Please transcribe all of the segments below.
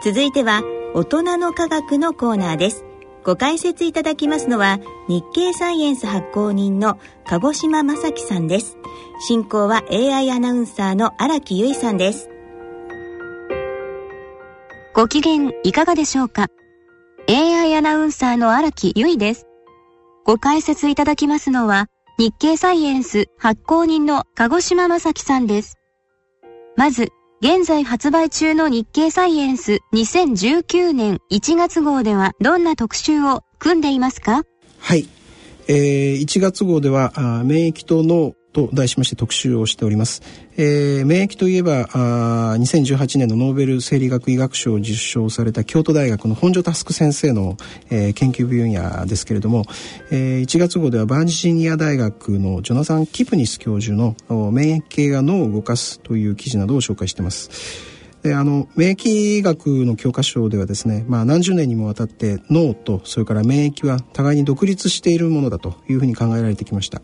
続いては大人の科学のコーナーです。ご解説いただきますのは日経サイエンス発行人の鹿児島正樹さんです。進行は AI アナウンサーの荒木由衣さんです。ご機嫌いかがでしょうか？AI アナウンサーの荒木由衣です。ご解説いただきますのは日経サイエンス発行人の鹿児島正樹さんです。まず現在発売中の日経サイエンス2019年1月号ではどんな特集を組んでいますか？はい。えー、1月号では免疫とのと題しまして特集をしております。えー、免疫といえばあ2018年のノーベル生理学医学賞を受賞された京都大学の本庄佑先生の、えー、研究分野ですけれども、えー、1月号ではバージニア大学のジョナサン・キプニス教授の免疫系が脳を動かすという記事などを紹介しています。であの免疫学の教科書ではですね、まあ、何十年にもわたって脳とそれから免疫は互いに独立しているものだというふうに考えられてきました、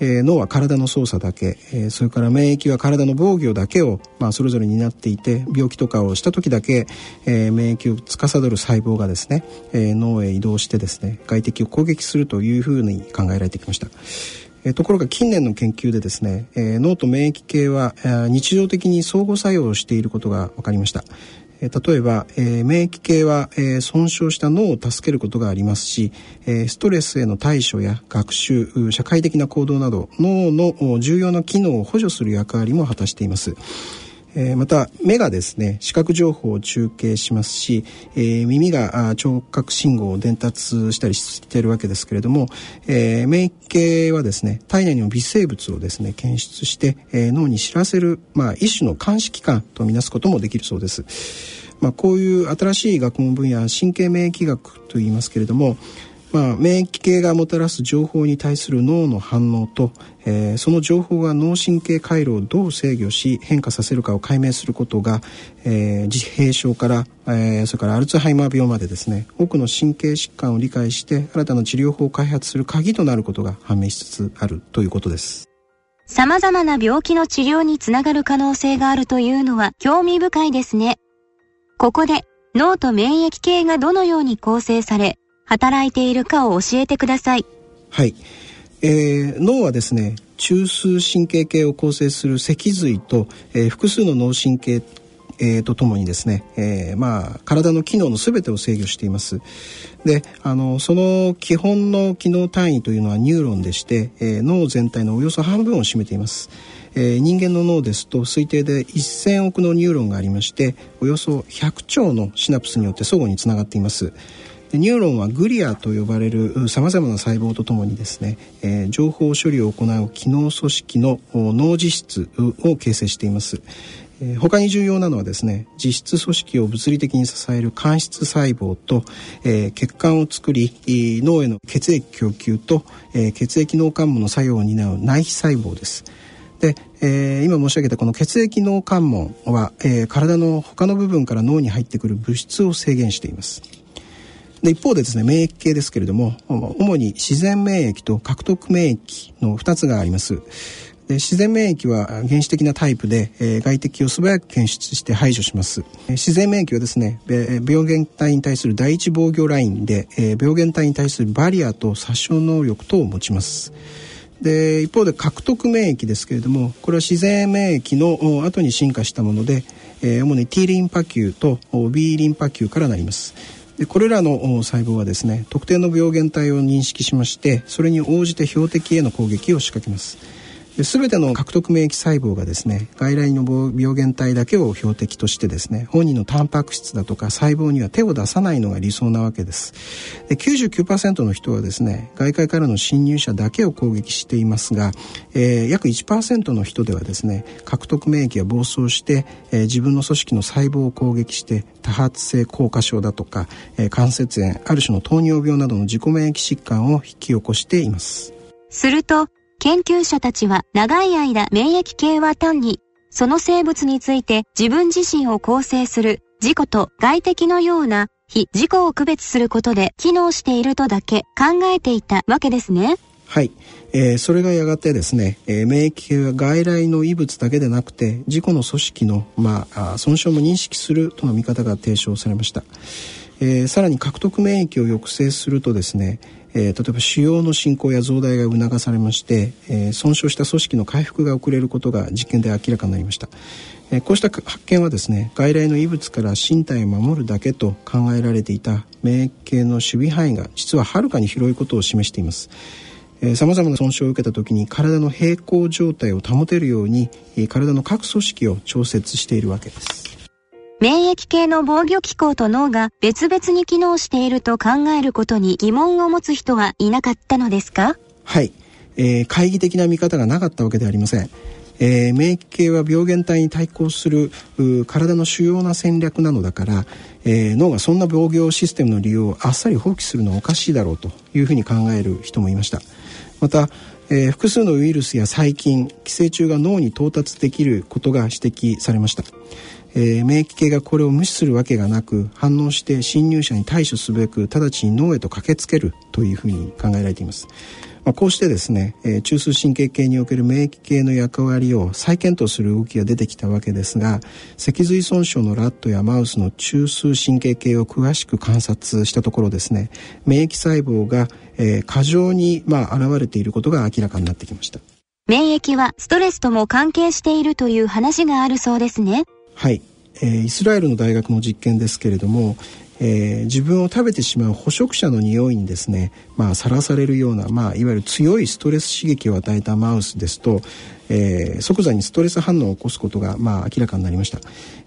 えー、脳は体の操作だけ、えー、それから免疫は体の防御だけを、まあ、それぞれ担っていて病気とかをした時だけ、えー、免疫を司る細胞がですね、えー、脳へ移動してですね外敵を攻撃するというふうに考えられてきました。えところが近年の研究でですね、えー、脳と免疫系は、えー、日常的に相互作用をしていることが分かりました。え例えば、えー、免疫系は、えー、損傷した脳を助けることがありますし、えー、ストレスへの対処や学習社会的な行動など脳の重要な機能を補助する役割も果たしています。えー、また目がですね視覚情報を中継しますし、えー、耳が聴覚信号を伝達したりしているわけですけれども、えー、免疫系はですね体内の微生物をですね検出して、えー、脳に知らせる、まあ、一種の監視機関とみなすこともできるそうです。まあ、こういう新しい学問分野神経免疫学といいますけれども、まあ、免疫系がもたらす情報に対する脳の反応と、えー、その情報が脳神経回路をどう制御し変化させるかを解明することが、えー、自閉症から、えー、それからアルツハイマー病までですね多くの神経疾患を理解して新たな治療法を開発する鍵となることが判明しつつあるということです。様々な病気の治療につながる可能性があるというのは興味深いですね。ここで脳と免疫系がどのように構成され働いているかを教えてください。はい。えー、脳はですね中枢神経系を構成する脊髄と、えー、複数の脳神経えー、とともにですね、えー、まあ体の機能の全てを制御しています。で、あのその基本の機能単位というのはニューロンでして、えー、脳全体のおよそ半分を占めています。えー、人間の脳ですと推定で1000億のニューロンがありましておよそ100兆のシナプスによって相互につながっていますニューロンはグリアと呼ばれるさまざまな細胞とともにですね、えー、情報処理を行う機能組織の脳実質を形成しています。えー、他に重要なのはですね実質組織を物理的に支える間質細胞と、えー、血管を作り脳への血液供給と、えー、血液脳幹部の作用を担う内皮細胞です。で、えー、今申し上げたこの血液脳関門は、えー、体の他の部分から脳に入ってくる物質を制限しています。で一方でですね免疫系ですけれども主に自然免疫と獲得免疫の2つがあります。で自然免疫は原始的なタイプで、えー、外敵を素早く検出して排除します。自然免疫はですね病原体に対する第一防御ラインで、えー、病原体に対するバリアと殺傷能力等を持ちます。で一方で獲得免疫ですけれどもこれは自然免疫の後に進化したもので、えー、主に T リンパ球と B リンパ球からなります。でこれらの細胞はですね特定の病原体を認識しましてそれに応じて標的への攻撃を仕掛けます。で全ての獲得免疫細胞がですね外来の病原体だけを標的としてですね本人のタンパク質だとか細胞には手を出さないのが理想なわけです。で99%の人はですね外界からの侵入者だけを攻撃していますが、えー、約1%の人ではですね獲得免疫が暴走して、えー、自分の組織の細胞を攻撃して多発性硬化症だとか、えー、関節炎ある種の糖尿病などの自己免疫疾患を引き起こしています。すると研究者たちは長い間免疫系は単にその生物について自分自身を構成する自己と外敵のような非自己を区別することで機能しているとだけ考えていたわけですね。はい。えー、それがやがてですね、えー、免疫系は外来の異物だけでなくて自己の組織の、まあ、損傷も認識するとの見方が提唱されました、えー、さらに獲得免疫を抑制するとですね、えー、例えば腫瘍の進行や増大が促されまして、えー、損傷した組織の回復が遅れることが実験で明らかになりました、えー、こうした発見はですね外来の異物から身体を守るだけと考えられていた免疫系の守備範囲が実ははるかに広いことを示しています。さまざまな損傷を受けた時に体の平衡状態を保てるようにえ体の各組織を調節しているわけです。免疫系の防御機構と脳が別々に機能していると考えることに疑問を持つ人はいなかったのですか？はい、えー、懐疑的な見方がなかったわけではありません。えー、免疫系は病原体に対抗する体の主要な戦略なのだから、えー、脳がそんな防御システムの利用をあっさり放棄するのはおかしいだろうというふうに考える人もいました。また、えー、複数のウイルスや細菌寄生虫が脳に到達できることが指摘されました、えー、免疫系がこれを無視するわけがなく反応して侵入者に対処すべく直ちに脳へと駆けつけるというふうに考えられています。まあ、こうしてですね、えー、中枢神経系における免疫系の役割を再検討する動きが出てきたわけですが脊髄損傷のラットやマウスの中枢神経系を詳しく観察したところですね免疫細胞が、えー、過剰に、まあ、現れていることが明らかになってきました。免疫はストレスとも関係しているという話があるそうですね。はい、えー、イスラエルの大学の実験ですけれどもえー、自分を食べてしまう捕食者の匂いにですねまあさらされるような、まあ、いわゆる強いストレス刺激を与えたマウスですと、えー、即座にストレス反応を起こすことが、まあ、明らかになりました、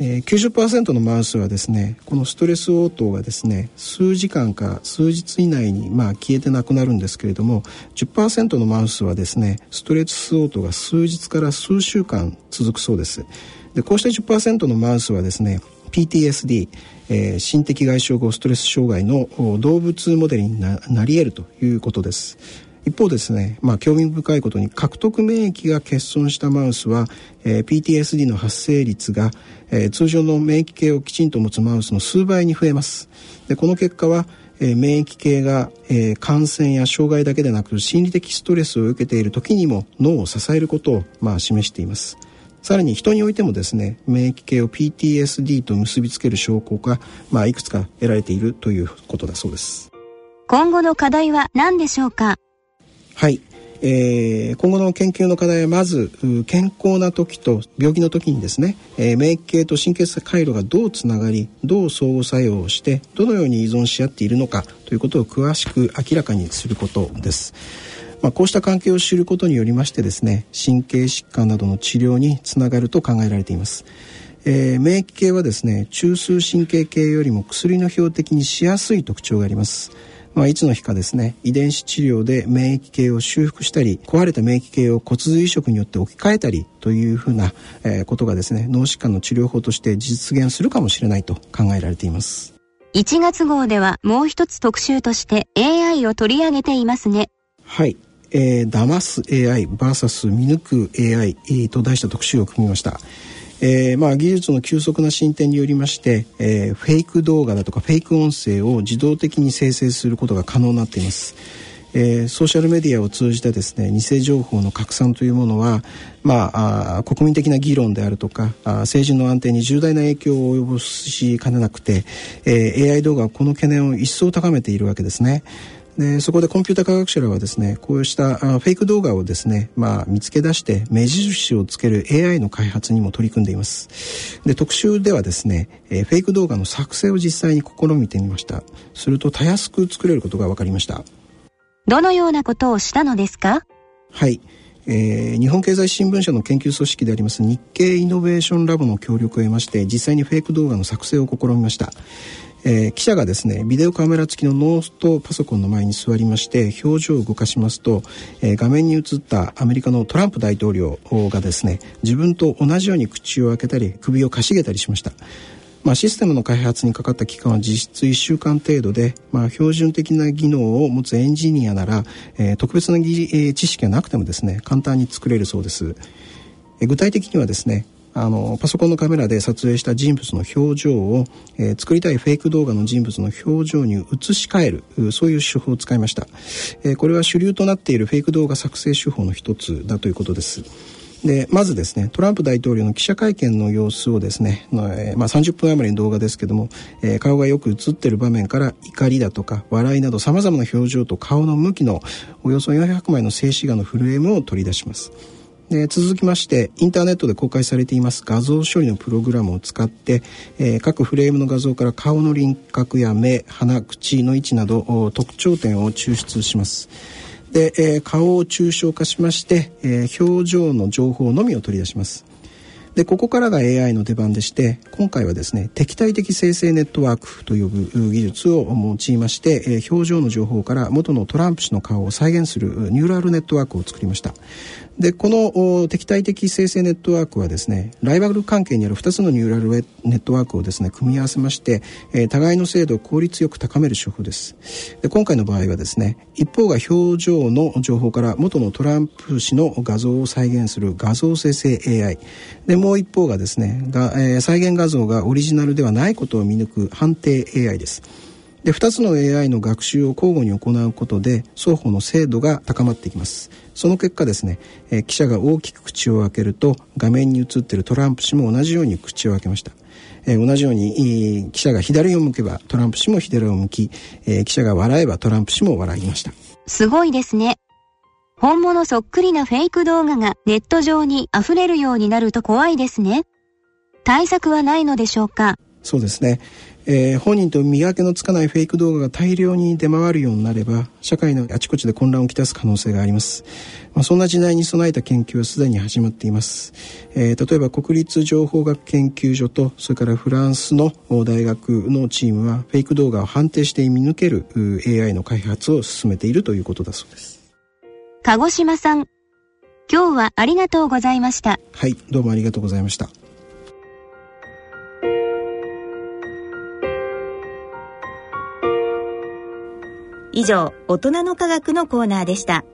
えー、90%のマウスはですねこのストレス応答がですね数時間か数日以内に、まあ、消えてなくなるんですけれども10%のマウスはですねストレス応答が数日から数週間続くそうです。でこうした10%のマウスはですね PTSD えー、心的外傷後ストレス障害の動物モデルになり得るということです。一方ですね、まあ、興味深いことに獲得免疫が欠損したマウスは、えー、PTSD の発生率が、えー、通常の免疫系をきちんと持つマウスの数倍に増えます。でこの結果は、え、免疫系が、え、感染や障害だけでなく心理的ストレスを受けている時にも脳を支えることを、まあ、示しています。さらに人においてもですね免疫系を PTSD と結びつける証拠が、まあ、いくつか得られているということだそうです。今後の課題は何でしょうか？はい、えー、今後の研究の課題はまず健康な時と病気の時にですね、えー、免疫系と神経回路がどうつながりどう相互作用をしてどのように依存し合っているのかということを詳しく明らかにすることです。まあ、こうした関係を知ることによりましてですね神経疾患などの治療につながると考えられています。えー、免疫系はですね中枢神経系よりも薬の標的にしやすい特徴があります。まあ、いつの日かですね遺伝子治療で免疫系を修復したり壊れた免疫系を骨髄移植によって置き換えたりというふうな、えー、ことがですね脳疾患の治療法として実現するかもしれないと考えられています1月号ではもう一つ特集として AI を取り上げていますねはいえー、騙す AI vs 見抜く AI、と題した特集を組みました。えーまあ、技術の急速な進展によりまして、えー、フェイク動画だとかフェイク音声を自動的に生成することが可能になっています。えー、ソーシャルメディアを通じてですね偽情報の拡散というものは、まあ、国民的な議論であるとか政治の安定に重大な影響を及ぼしかねなくて、えー、AI 動画はこの懸念を一層高めているわけですね。でそこでコンピュータ科学者らはですねこうしたフェイク動画をですね、まあ、見つけ出して目印をつける AI の開発にも取り組んでいます。で特集ではですね、えフェイク動画の作成を実際に試みてみました。するとたやすく作れることが分かりました。どのようなことをしたのですか？はい。えー、日本経済新聞社の研究組織であります日経イノベーションラボの協力を得まして実際にフェイク動画の作成を試みましたえー、記者がですねビデオカメラ付きのノーストパソコンの前に座りまして表情を動かしますと、えー、画面に映ったアメリカのトランプ大統領がですね自分と同じように口を開けたり首をかしげたりしました。まあ、システムの開発にかかった期間は実質1週間程度で、まあ、標準的な技能を持つエンジニアなら、えー、特別な技、えー、知識がなくてもですね簡単に作れるそうです。え、具体的にはですねあのパソコンのカメラで撮影した人物の表情を、えー、作りたいフェイク動画の人物の表情に移し替えるそういう手法を使いました、えー、これは主流となっているフェイク動画作成手法の一つだということですでまずですねトランプ大統領の記者会見の様子をですね、えー、まあ、30分余りの動画ですけども、えー、顔がよく映ってる場面から怒りだとか笑いなどさまざまな表情と顔の向きのおよそ400枚の静止画のフレームを取り出します。で続きましてインターネットで公開されています画像処理のプログラムを使って、えー、各フレームの画像から顔の輪郭や目鼻口の位置など特徴点を抽出します。で、えー、顔を抽象化しまして、えー、表情の情報のみを取り出しますでここからが AI の出番でして今回はですね敵対的生成ネットワークと呼ぶ技術を用いまして、えー、表情の情報から元のトランプ氏の顔を再現するニューラルネットワークを作りました。でこの敵対的生成ネットワークはですねライバル関係にある2つのニューラルネットワークをですね組み合わせまして、えー、互いの精度を効率よく高める手法です。で今回の場合はですね一方が表情の情報から元のトランプ氏の画像を再現する画像生成 AI でもう一方がですねが、えー、再現画像がオリジナルではないことを見抜く判定 AI ですで2つの AI の学習を交互に行うことで双方の精度が高まっていきますその結果ですね、えー、記者が大きく口を開けると画面に映っているトランプ氏も同じように口を開けました、えー、同じように、えー、記者が左を向けばトランプ氏も左を向き、えー、記者が笑えばトランプ氏も笑いましたすごいですね本物そっくりなフェイク動画がネット上に溢れるようになると怖いですね。対策はないのでしょうか？そうですね。えー、本人と見分けのつかないフェイク動画が大量に出回るようになれば社会のあちこちで混乱をきたす可能性があります、まあ、そんな時代に備えた研究はすでに始まっています、えー、例えば国立情報学研究所とそれからフランスの大学のチームはフェイク動画を判定して見抜ける AI の開発を進めているということだそうです。鹿児島さん。今日はありがとうございました。はいどうもありがとうございました。以上、大人の科学のコーナーでした。